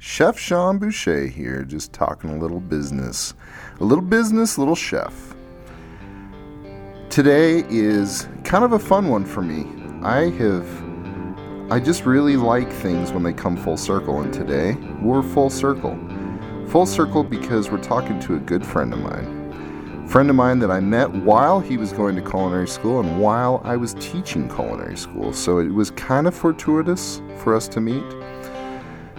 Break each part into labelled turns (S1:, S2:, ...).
S1: Chef Sean Boucher here, just talking a little business. A little business, little chef. Today is kind of a fun one for me. I have. I just really like things when they come full circle, and today we're full circle. Full circle because we're talking to a good friend of mine. Friend of mine that I met while he was going to culinary school and while I was teaching culinary school. So it was kind of fortuitous for us to meet.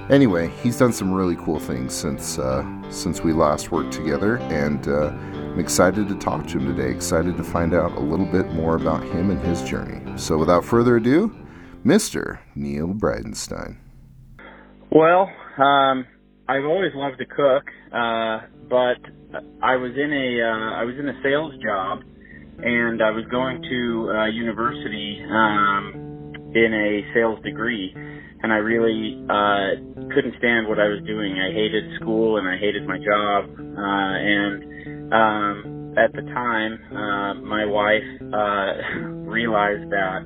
S1: Anyway, he's done some really cool things since uh, since we last worked together, and uh, I'm excited to talk to him today. Excited to find out a little bit more about him and his journey. So, without further ado, Mr. Neil Bridenstine.
S2: Well, um, I've always loved to cook, uh, but I was in a uh, I was in a sales job, and I was going to uh, university um, in a sales degree and I really uh, couldn't stand what I was doing. I hated school and I hated my job. Uh, and um, at the time, uh, my wife uh, realized that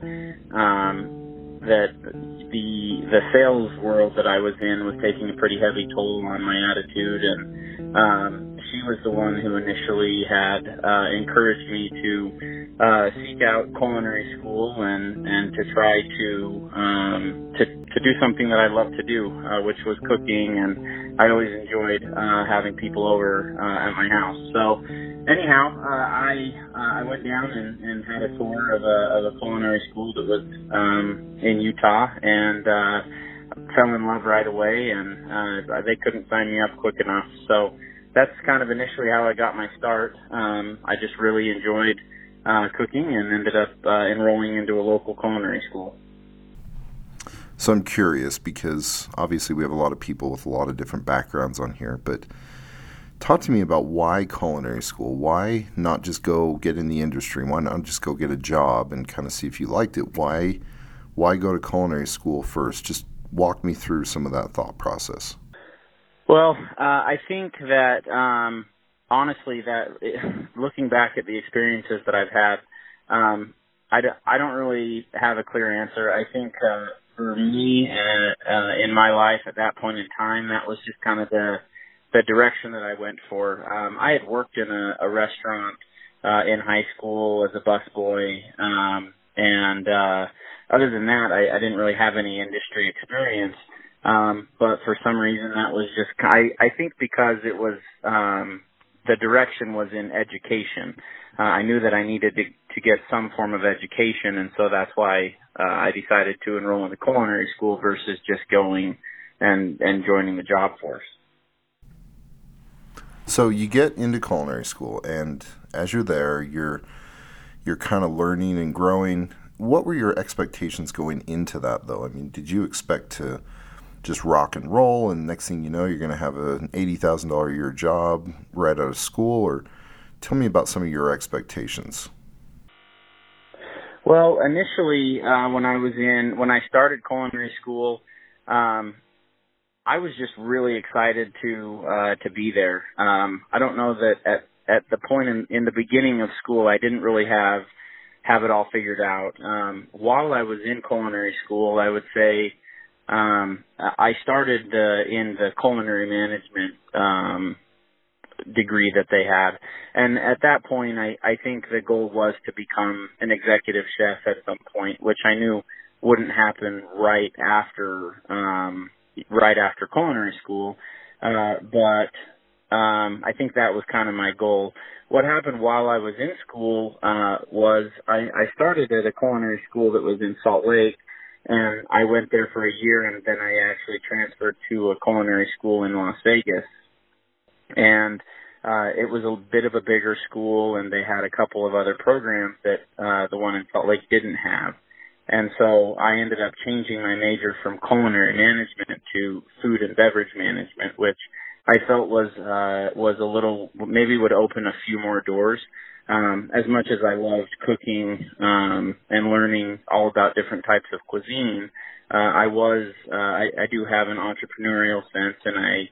S2: um, that the the sales world that I was in was taking a pretty heavy toll on my attitude, and um, she was the one who initially had uh, encouraged me to uh, seek out culinary school and and to try to um, to to do something that I love to do, uh, which was cooking, and I always enjoyed uh, having people over uh, at my house. So anyhow, uh, I uh, I went down and, and had a tour of a of a culinary school that was um, in Utah, and uh, fell in love right away, and uh, they couldn't sign me up quick enough. So that's kind of initially how I got my start. Um, I just really enjoyed uh, cooking and ended up uh, enrolling into a local culinary school.
S1: So I'm curious because obviously we have a lot of people with a lot of different backgrounds on here, but talk to me about why culinary school? Why not just go get in the industry? Why not just go get a job and kind of see if you liked it? Why why go to culinary school first? Just walk me through some of that thought process.
S2: Well, uh, I think that um, honestly, that looking back at the experiences that I've had, um, I, d- I don't really have a clear answer. I think uh, for me uh, uh, in my life at that point in time, that was just kind of the the direction that I went for. Um, I had worked in a, a restaurant uh, in high school as a busboy, um, and uh, other than that, I, I didn't really have any industry experience. Um, but for some reason that was just, I, I think because it was, um, the direction was in education. Uh, I knew that I needed to, to get some form of education, and so that's why uh, I decided to enroll in the culinary school versus just going and and joining the job force.
S1: So you get into culinary school, and as you're there, you're you're kind of learning and growing. What were your expectations going into that, though? I mean, did you expect to just rock and roll, and next thing you know, you're going to have an eighty thousand dollar a year job right out of school? Or tell me about some of your expectations.
S2: Well, initially, uh, when I was in when I started culinary school, um, I was just really excited to uh, to be there. Um, I don't know that at at the point in, in the beginning of school, I didn't really have have it all figured out. Um, while I was in culinary school, I would say um, I started uh, in the culinary management um, degree that they had, and at that point, I, I think the goal was to become an executive chef at some point, which I knew wouldn't happen right after um, right after culinary school, uh, but um, I think that was kind of my goal. What happened while I was in school uh, was I, I started at a culinary school that was in Salt Lake and I went there for a year, and then I actually transferred to a culinary school in Las Vegas, and uh, it was a bit of a bigger school, and they had a couple of other programs that uh, the one in Salt Lake didn't have. And so I ended up changing my major from culinary management to food and beverage management, which I felt was uh, was a little maybe would open a few more doors. Um, as much as I loved cooking um, and learning all about different types of cuisine, uh, I was uh, I, I do have an entrepreneurial sense, and I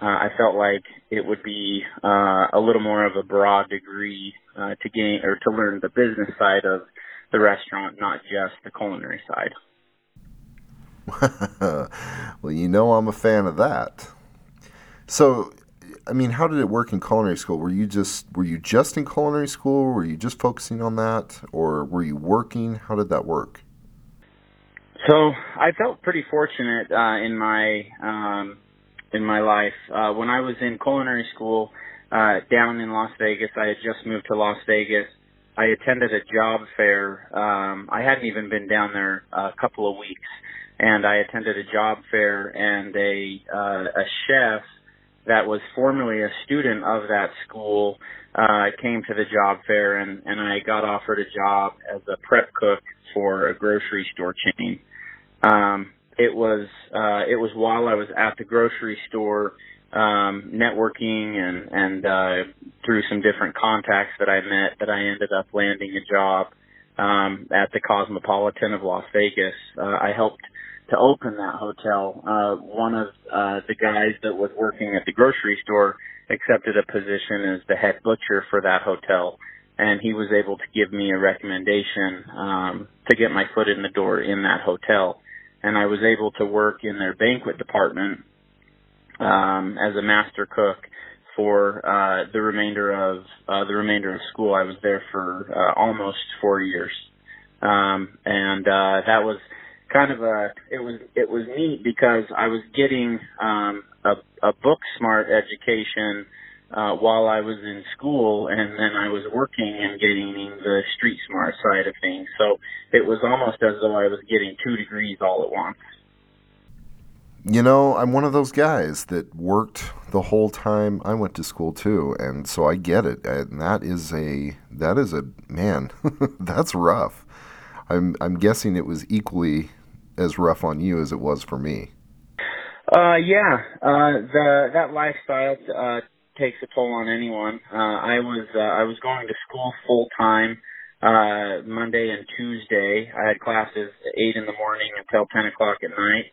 S2: uh, I felt like it would be uh, a little more of a broad degree uh, to gain or to learn the business side of the restaurant, not just the culinary side.
S1: well, you know I'm a fan of that. So, I mean, how did it work in culinary school? Were you just were you just in culinary school? Were you just focusing on that, or were you working? How did that work?
S2: So I felt pretty fortunate uh, in my um, in my life. Uh, when I was in culinary school uh, down in Las Vegas, I had just moved to Las Vegas. I attended a job fair. Um, I hadn't even been down there a couple of weeks, and I attended a job fair, and a uh, a chef that was formerly a student of that school uh, came to the job fair, and and I got offered a job as a prep cook for a grocery store chain. Um, it was uh, it was while I was at the grocery store um, networking and and uh, through some different contacts that I met that I ended up landing a job um, at the Cosmopolitan of Las Vegas. Uh, I helped to open that hotel. Uh, one of uh, the guys that was working at the grocery store accepted a position as the head butcher for that hotel, and he was able to give me a recommendation um, to get my foot in the door in that hotel and I was able to work in their banquet department um, as a master cook for uh, the remainder of uh, the remainder of school. I was there for uh, almost four years, um, and uh, that was kind of a it was it was neat because I was getting um, a, a book smart education uh, while I was in school, and then I was working and getting the street smart side of things. So it was almost as though I was getting two degrees all at once.
S1: You know, I'm one of those guys that worked the whole time I went to school too, and so I get it. And that is a that is a man, that's rough. I'm I'm guessing it was equally as rough on you as it was for me.
S2: Uh, yeah. Uh, the that lifestyle uh, takes a toll on anyone. Uh, I was uh, I was going to school full time uh, Monday and Tuesday. I had classes eight in the morning until ten o'clock at night,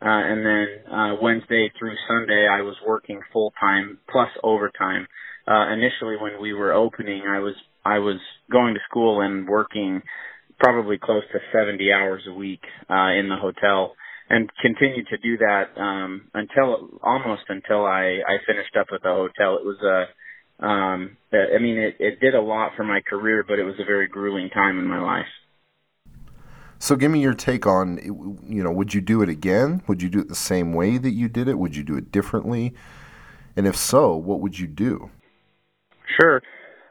S2: uh, and then uh, Wednesday through Sunday I was working full time plus overtime. Uh, initially, when we were opening, I was I was going to school and working probably close to 70 hours a week uh, in the hotel and continued to do that um until almost until I I finished up at the hotel. It was a um I mean it it did a lot for my career, but it was a very grueling time in my life.
S1: So give me your take on you know, would you do it again? Would you do it the same way that you did it? Would you do it differently? And if so, what would you do?
S2: Sure.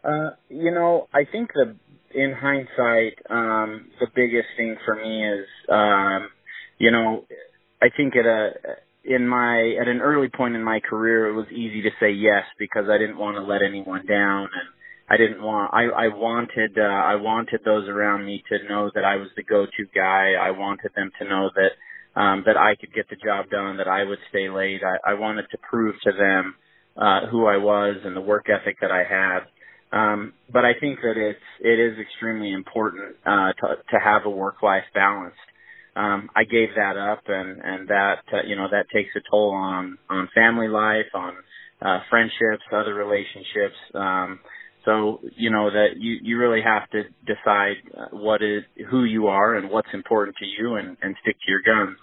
S2: Uh you know, I think the in hindsight, um the biggest thing for me is um you know, I think at a in my at an early point in my career, it was easy to say yes because I didn't want to let anyone down, and I didn't want I I wanted uh, I wanted those around me to know that I was the go-to guy. I wanted them to know that um, that I could get the job done, that I would stay late. I, I wanted to prove to them uh, who I was and the work ethic that I had. Um, but I think that it's it is extremely important uh, to to have a work-life balance um, I gave that up, and and that uh, you know that takes a toll on on family life, on uh, friendships, other relationships. Um, so you know that you you really have to decide uh, what is who you are and what's important to you, and and stick to your guns.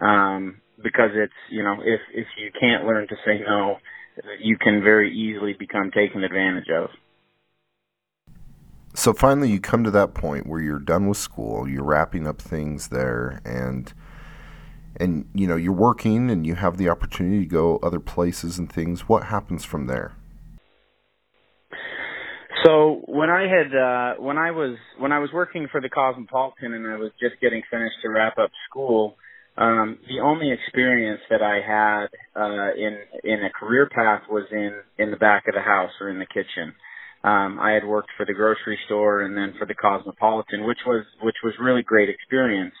S2: Um, because it's you know if if you can't learn to say no, you can very easily become taken advantage of.
S1: So finally, you come to that point where you're done with school, you're wrapping up things there, and and you know you're working and you have the opportunity to go other places and things. What happens from there?
S2: So when I had uh, when I was when I was working for the Cosmopolitan and I was just getting finished to wrap up school, um, the only experience that I had uh, in in a career path was in in the back of the house or in the kitchen um, I had worked for the grocery store and then for the Cosmopolitan, which was which was really great experience.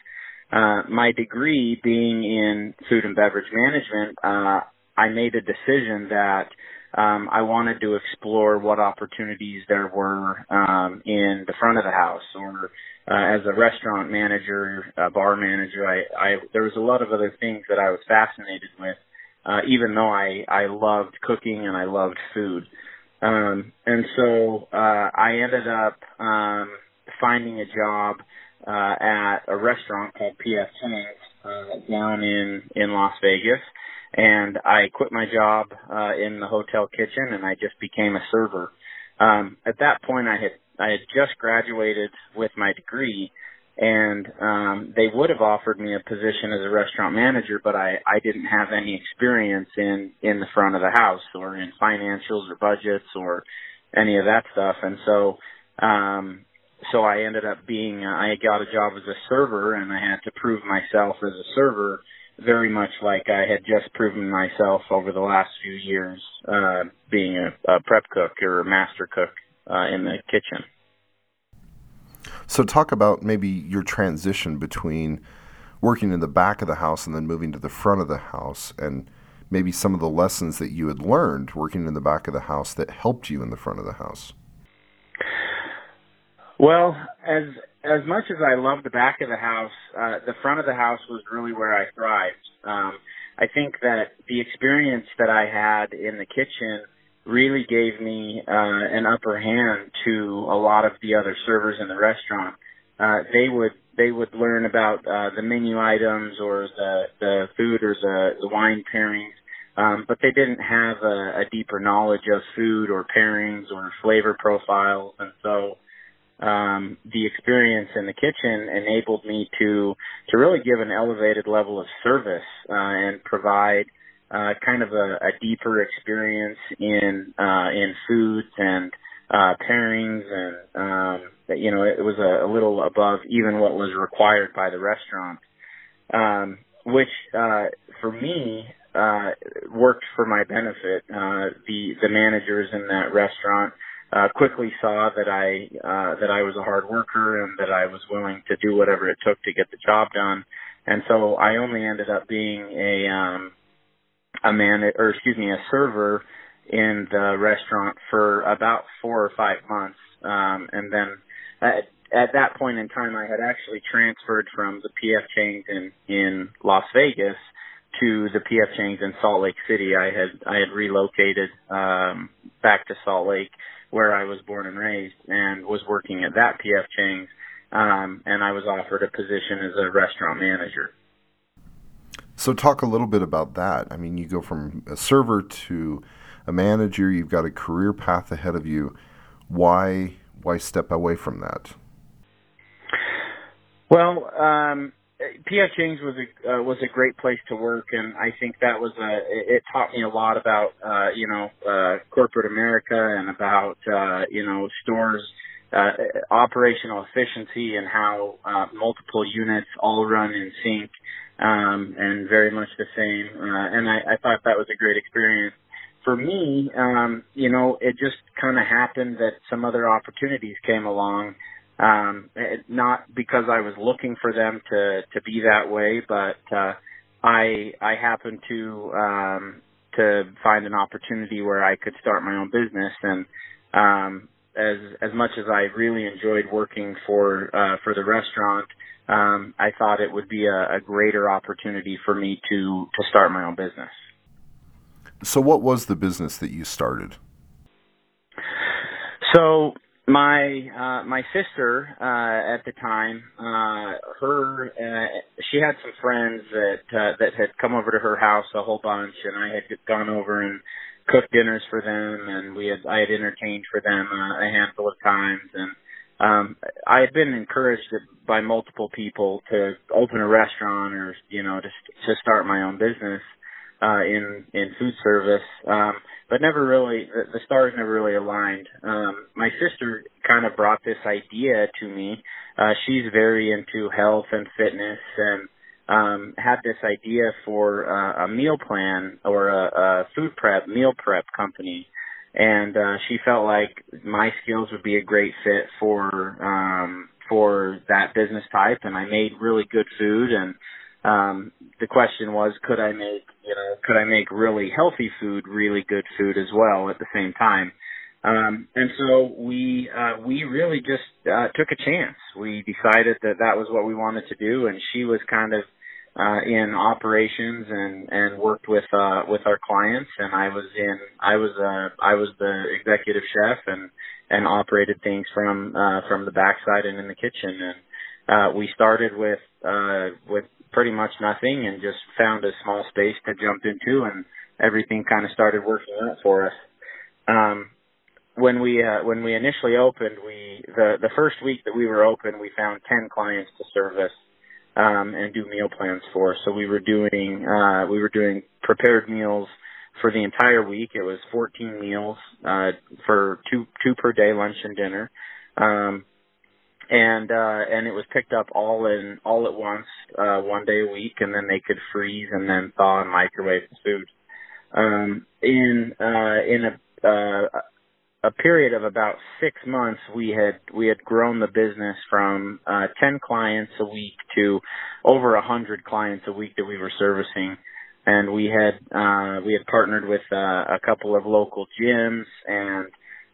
S2: Uh, my degree being in food and beverage management, uh, I made a decision that um, I wanted to explore what opportunities there were um, in the front of the house or uh, as a restaurant manager, a bar manager. I, I there was a lot of other things that I was fascinated with, uh, even though I I loved cooking and I loved food. Um, and so uh, I ended up um, finding a job uh, at a restaurant called PF Chang's uh, down in in Las Vegas and I quit my job uh, in the hotel kitchen and I just became a server. Um, at that point, I had I had just graduated with my degree, and um, they would have offered me a position as a restaurant manager, but I I didn't have any experience in in the front of the house or in financials or budgets or any of that stuff, and so. Um, so I ended up being, uh, I got a job as a server and I had to prove myself as a server very much like I had just proven myself over the last few years, uh, being a, a prep cook or a master cook uh, in the kitchen.
S1: So, talk about maybe your transition between working in the back of the house and then moving to the front of the house, and maybe some of the lessons that you had learned working in the back of the house that helped you in the front of the house.
S2: Well, as as much as I love the back of the house, uh, the front of the house was really where I thrived. Um, I think that the experience that I had in the kitchen really gave me uh, an upper hand to a lot of the other servers in the restaurant. Uh, they would they would learn about uh, the menu items or the the food or the the wine pairings, um, but they didn't have a, a deeper knowledge of food or pairings or flavor profiles, and so um, the experience in the kitchen enabled me to to really give an elevated level of service uh, and provide uh, kind of a, a deeper experience in uh, in foods and uh, pairings and um, you know it was a, a little above even what was required by the restaurant, um, which uh, for me uh, worked for my benefit. Uh, the the managers in that restaurant uh, quickly saw that I uh, that I was a hard worker and that I was willing to do whatever it took to get the job done. And so I only ended up being a um, a man or excuse me a server in the restaurant for about four or five months, um, and then at, at that point in time I had actually transferred from the PF Chang's in in Las Vegas to the PF Chang's in Salt Lake City. I had I had relocated um, back to Salt Lake where I was born and raised and was working at that PF Chang's. Um, and I was offered a position as a restaurant manager.
S1: So, talk a little bit about that. I mean, you go from a server to a manager. You've got a career path ahead of you. Why why step away from that?
S2: Well, um, PF Chang's was a uh, was a great place to work, and I think that was a it taught me a lot about uh, you know uh, corporate America and about uh, you know stores uh, operational efficiency and how uh, multiple units all run in sync um, and very much the same. Uh, and I, I thought that was a great experience. For me, um, you know, it just kind of happened that some other opportunities came along um, not because I was looking for them to to be that way, but uh, I I happened to um, to find an opportunity where I could start my own business, and um, as as much as I really enjoyed working for uh, for the restaurant, um, I thought it would be a, a greater opportunity for me to to start my own business.
S1: So, what was the business that you started?
S2: So my uh my sister uh at the time uh her uh she had some friends that uh that had come over to her house a whole bunch and I had gone over and cooked dinners for them and we had I had entertained for them uh, a handful of times and um I had been encouraged by multiple people to open a restaurant or you know to to start my own business uh in in food service um but never really the, the stars never really aligned. Um, my sister kind of brought this idea to me. Uh, she's very into health and fitness and um, had this idea for uh, a meal plan or a, a food prep meal prep company, and uh, she felt like my skills would be a great fit for um, for that business type. And I made really good food and um, the question was, could I make, you know, could I make really healthy food, really good food as well at the same time? Um, and so we, uh, we really just, uh, took a chance. We decided that that was what we wanted to do. And she was kind of, uh, in operations and, and worked with, uh, with our clients. And I was in, I was, uh, I was the executive chef and, and operated things from, uh, from the backside and in the kitchen. And, uh, we started with, uh, with pretty much nothing and just found a small space to jump into and everything kind of started working out for us. Um, when we uh, when we initially opened, we the the first week that we were open, we found ten clients to service um, and do meal plans for. So we were doing uh, we were doing prepared meals for the entire week. It was 14 meals uh, for two two per day, lunch and dinner. Um, and uh and it was picked up all in all at once uh one day a week and then they could freeze and then thaw and microwave the food um in uh in a uh a period of about six months we had we had grown the business from uh ten clients a week to over a hundred clients a week that we were servicing and we had uh we had partnered with uh, a couple of local gyms and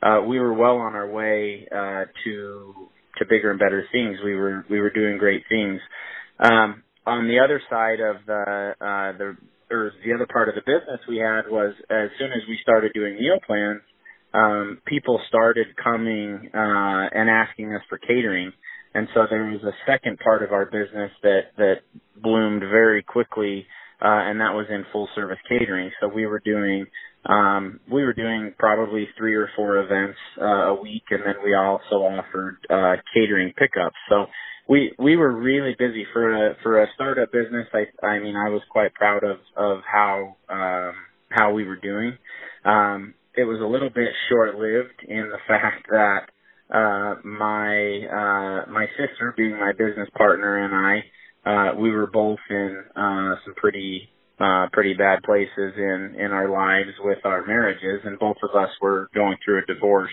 S2: uh we were well on our way uh to to bigger and better things. We were we were doing great things. Um, on the other side of the uh, the or the other part of the business we had was as soon as we started doing meal plans, um, people started coming uh, and asking us for catering. And so there was a second part of our business that that bloomed very quickly, uh, and that was in full service catering. So we were doing um, we were doing probably three or four events uh, a week, and then we also offered uh, catering pickups. So we we were really busy for a for a startup business. I I mean I was quite proud of of how um, how we were doing. Um, it was a little bit short lived in the fact that uh, my uh, my sister, being my business partner, and I. Uh, we were both in uh, some pretty uh pretty bad places in in our lives with our marriages and both of us were going through a divorce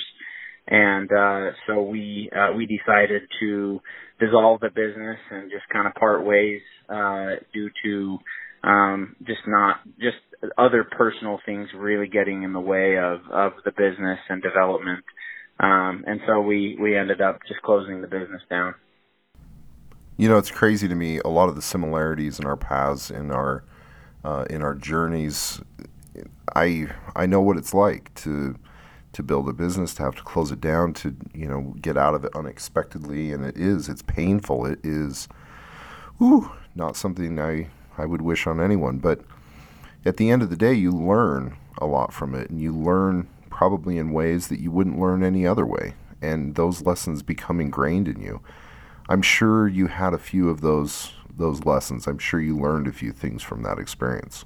S2: and uh so we uh we decided to dissolve the business and just kind of part ways uh due to um just not just other personal things really getting in the way of of the business and development. Um and so we we ended up just closing the business down.
S1: You know it's crazy to me a lot of the similarities in our paths in our uh, in our journeys, I I know what it's like to to build a business, to have to close it down, to you know get out of it unexpectedly, and it is it's painful. It is, whew, not something I I would wish on anyone. But at the end of the day, you learn a lot from it, and you learn probably in ways that you wouldn't learn any other way, and those lessons become ingrained in you. I'm sure you had a few of those those lessons? I'm sure you learned a few things from that experience.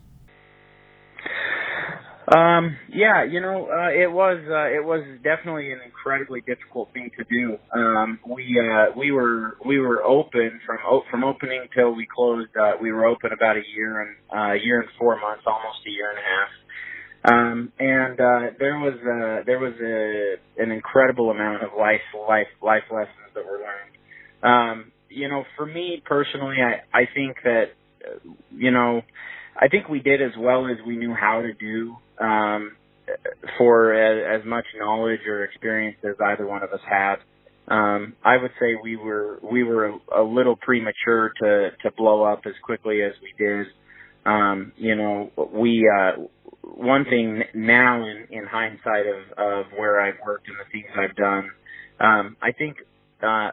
S2: Um, yeah, you know, uh, it was uh, it was definitely an incredibly difficult thing to do. Um, we uh, we were we were open from from opening till we closed. Uh, we were open about a year and uh, a year and four months, almost a year and a half. Um, and uh, there was uh, there was a, an incredible amount of life life life lessons that were learned. Um, you know, for me personally, I I think that uh, you know, I think we did as well as we knew how to do um, for as, as much knowledge or experience as either one of us had. Um, I would say we were we were a, a little premature to to blow up as quickly as we did. Um, you know, we uh, one thing now in, in hindsight of, of where I've worked and the things I've done, um, I think uh,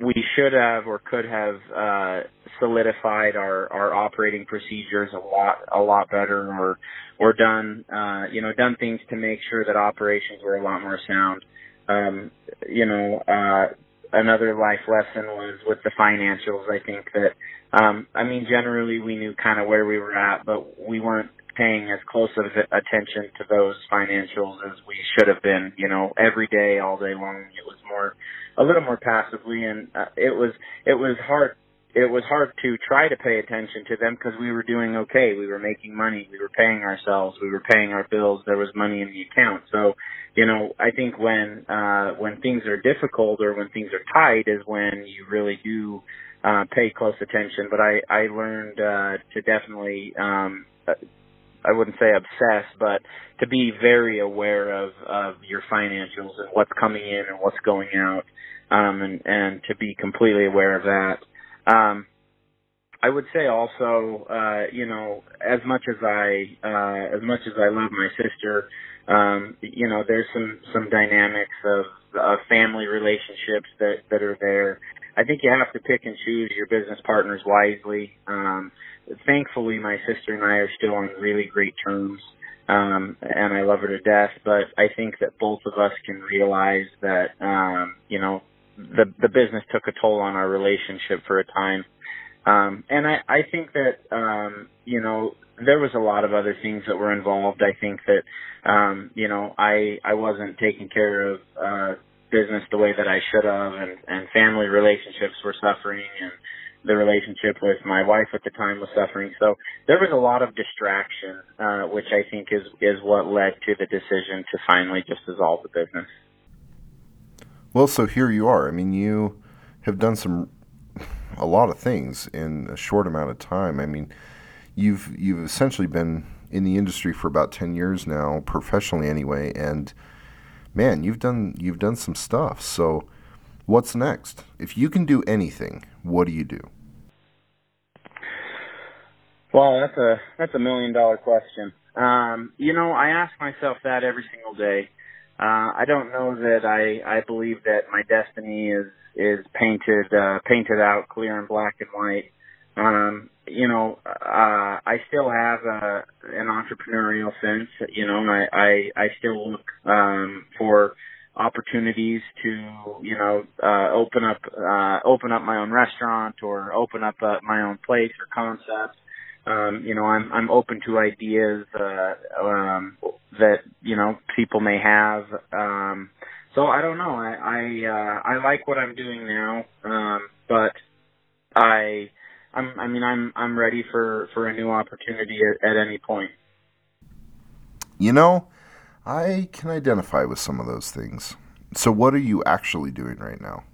S2: we should have or could have uh, solidified our, our operating procedures a lot a lot better or or done uh, you know done things to make sure that operations were a lot more sound. Um, you know, uh, another life lesson was with the financials. I think that um, I mean generally we knew kind of where we were at, but we weren't paying as close of attention to those financials as we should have been. You know, every day, all day long, it was more a little more passively, and uh, it was it was hard. It was hard to try to pay attention to them because we were doing okay. We were making money. We were paying ourselves. We were paying our bills. There was money in the account. So, you know, I think when uh, when things are difficult or when things are tight is when you really do uh, pay close attention, but I I learned uh, to definitely um, I wouldn't say obsessed, but to be very aware of of your financials and what's coming in and what's going out, um, and and to be completely aware of that. Um, I would say also, uh, you know, as much as I uh, as much as I love my sister, um, you know, there's some some dynamics of, of family relationships that that are there. I think you have to pick and choose your business partners wisely. Um, thankfully, my sister and I are still on really great terms, um, and I love her to death. But I think that both of us can realize that, um, you know, the the business took a toll on our relationship for a time. Um, and I, I think that, um, you know, there was a lot of other things that were involved. I think that, um, you know, I, I wasn't taking care of, uh, business the way that I should have and, and family relationships were suffering and the relationship with my wife at the time was suffering. So there was a lot of distraction, uh, which I think is, is what led to the decision to finally just dissolve the business.
S1: Well, so here you are. I mean, you have done some, a lot of things in a short amount of time. I mean, you've, you've essentially been in the industry for about 10 years now, professionally anyway, and man, you've done you've done some stuff. So, what's next? If you can do anything, what do you do?
S2: Well, that's a that's a million dollar question. Um, you know, I ask myself that every single day. Uh, I don't know that I I believe that my destiny is is painted uh, painted out clear and black and white. Um, you know, uh, I still have a, an entrepreneurial sense. You know, I, I, I still look, um, for opportunities to, you know, uh, open up, uh, open up my own restaurant or open up uh, my own place or concept. Um, you know, I'm, I'm open to ideas, uh, um, that, you know, people may have. Um, so I don't know. I, I, uh, I like what I'm doing now. Um, but I, I'm, I mean, I'm, I'm ready for, for a new opportunity at, at any point.
S1: You know, I can identify with some of those things. So, what are you actually doing right now?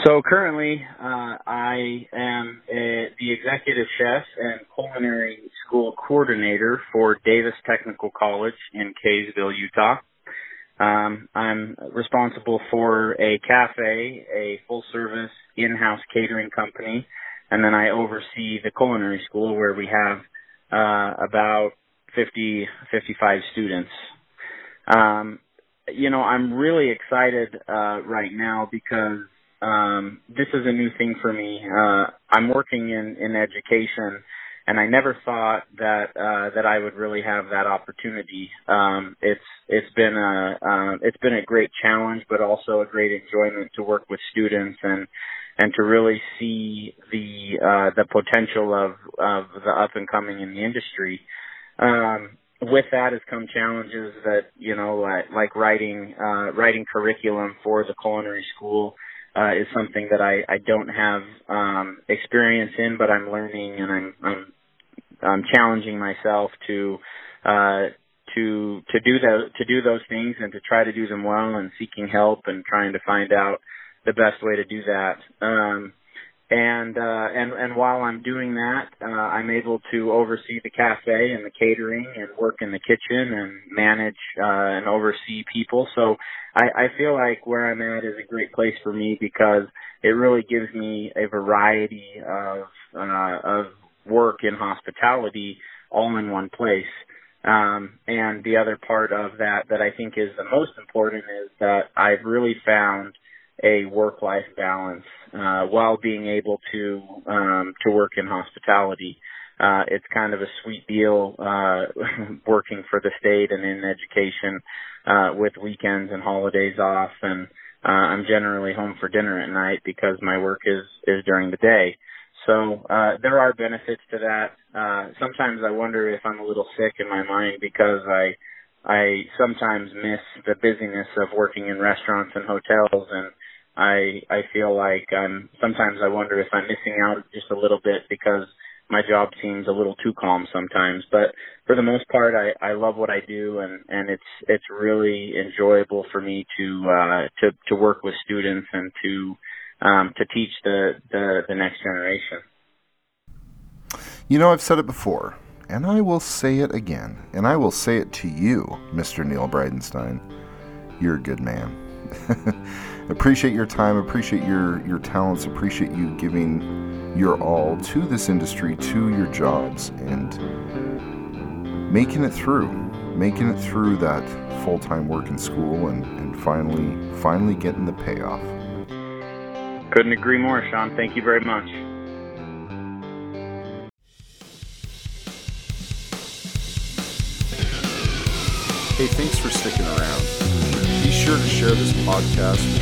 S2: So currently, uh, I am a, the executive chef and culinary school coordinator for Davis Technical College in Kaysville, Utah. Um, I'm responsible for a cafe, a full service in-house catering company, and then I oversee the culinary school where we have uh, about 50, 55 students. Um, you know, I'm really excited uh, right now because um, this is a new thing for me. Uh, I'm working in in education and I never thought that uh, that I would really have that opportunity. Um, it's it's been a uh, it's been a great challenge, but also a great enjoyment to work with students and and to really see the uh, the potential of of the up and coming in the industry. Um, with that has come challenges that you know like, like writing uh, writing curriculum for the culinary school. Uh, is something that I, I don't have um, experience in, but I'm learning and I'm I'm um, challenging myself to uh, to to do the to do those things and to try to do them well and seeking help and trying to find out the best way to do that. Um, and uh, and and while I'm doing that, uh, I'm able to oversee the cafe and the catering and work in the kitchen and manage uh, and oversee people. So I, I feel like where I'm at is a great place for me because it really gives me a variety of uh, of work in hospitality all in one place. Um, and the other part of that that I think is the most important is that I've really found a work-life balance uh, while being able to um, to work in hospitality. Uh, it's kind of a sweet deal uh, working for the state and in education uh, with weekends and holidays off, and uh, I'm generally home for dinner at night because my work is is during the day. So uh, there are benefits to that. Uh, sometimes I wonder if I'm a little sick in my mind because I I sometimes miss the busyness of working in restaurants and hotels, and I I feel like I'm sometimes I wonder if I'm missing out just a little bit because my job seems a little too calm sometimes. But for the most part, I I love what I do, and and it's it's really enjoyable for me to uh, to to work with students and to um, to teach the, the the next generation.
S1: You know, I've said it before, and I will say it again, and I will say it to you, Mr. Neil Bridenstine. You're a good man. appreciate your time, appreciate your, your talents, appreciate you giving your all to this industry, to your jobs, and making it through, making it through that full time work in school and, and finally finally getting the payoff.
S2: Couldn't agree more, Sean. Thank you very much.
S1: Hey, thanks for sticking around. Be sure to share this podcast with your